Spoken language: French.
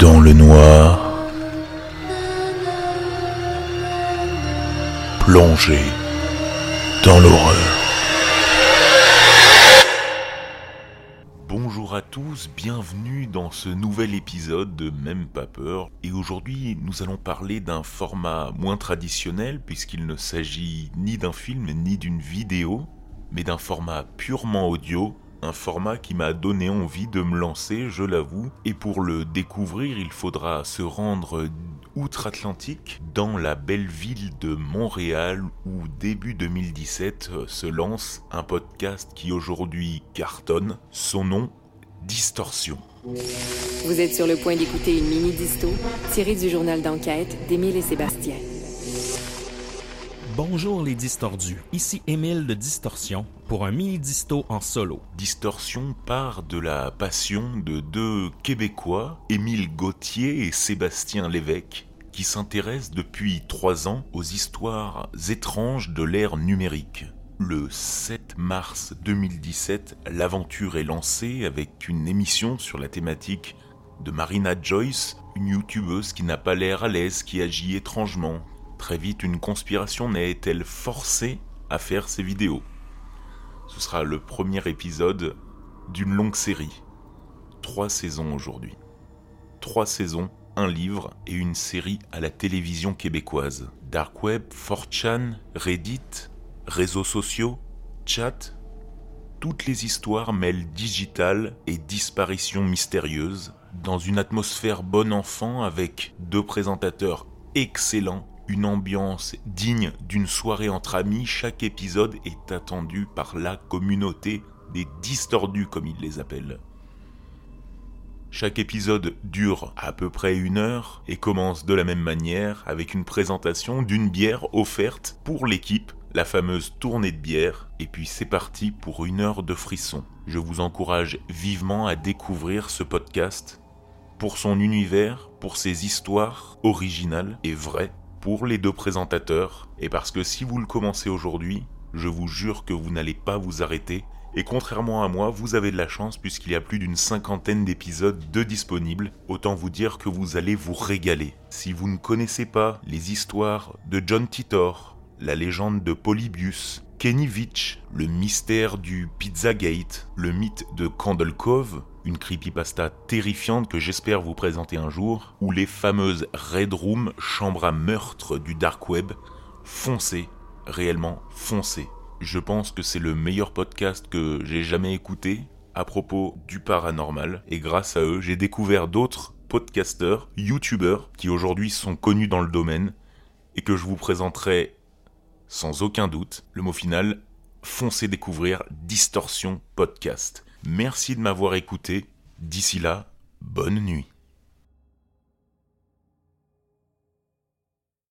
dans le noir, plongé dans l'horreur. Bonjour à tous, bienvenue dans ce nouvel épisode de Même pas peur. Et aujourd'hui, nous allons parler d'un format moins traditionnel puisqu'il ne s'agit ni d'un film ni d'une vidéo, mais d'un format purement audio un format qui m'a donné envie de me lancer, je l'avoue, et pour le découvrir, il faudra se rendre outre-Atlantique, dans la belle ville de Montréal, où début 2017 euh, se lance un podcast qui aujourd'hui cartonne, son nom Distorsion. Vous êtes sur le point d'écouter une mini-disto tirée du journal d'enquête d'Émile et Sébastien. Bonjour les distordus, ici Émile de Distorsion pour un mini-disto en solo. Distorsion part de la passion de deux Québécois, Émile Gauthier et Sébastien Lévesque, qui s'intéressent depuis trois ans aux histoires étranges de l'ère numérique. Le 7 mars 2017, l'aventure est lancée avec une émission sur la thématique de Marina Joyce, une youtubeuse qui n'a pas l'air à l'aise, qui agit étrangement, Très vite, une conspiration n'est-elle forcée à faire ces vidéos? Ce sera le premier épisode d'une longue série. Trois saisons aujourd'hui. Trois saisons, un livre et une série à la télévision québécoise. Dark Web, 4chan, Reddit, réseaux sociaux, chat, toutes les histoires mêlent digital et disparition mystérieuse dans une atmosphère bon enfant avec deux présentateurs excellents une ambiance digne d'une soirée entre amis, chaque épisode est attendu par la communauté des distordus comme ils les appellent. Chaque épisode dure à peu près une heure et commence de la même manière avec une présentation d'une bière offerte pour l'équipe, la fameuse tournée de bière, et puis c'est parti pour une heure de frisson. Je vous encourage vivement à découvrir ce podcast pour son univers, pour ses histoires originales et vraies, pour les deux présentateurs, et parce que si vous le commencez aujourd'hui, je vous jure que vous n'allez pas vous arrêter, et contrairement à moi, vous avez de la chance puisqu'il y a plus d'une cinquantaine d'épisodes de disponibles, autant vous dire que vous allez vous régaler. Si vous ne connaissez pas les histoires de John Titor, la légende de Polybius, Kenny Vitch, le mystère du Pizzagate, le mythe de Candle Cove, une creepypasta terrifiante que j'espère vous présenter un jour, ou les fameuses Red Room, chambres à meurtre du Dark Web, foncez, réellement foncez. Je pense que c'est le meilleur podcast que j'ai jamais écouté à propos du paranormal, et grâce à eux, j'ai découvert d'autres podcasteurs, youtubeurs, qui aujourd'hui sont connus dans le domaine, et que je vous présenterai sans aucun doute. Le mot final, foncez découvrir Distorsion Podcast. Merci de m'avoir écouté. D'ici là, bonne nuit.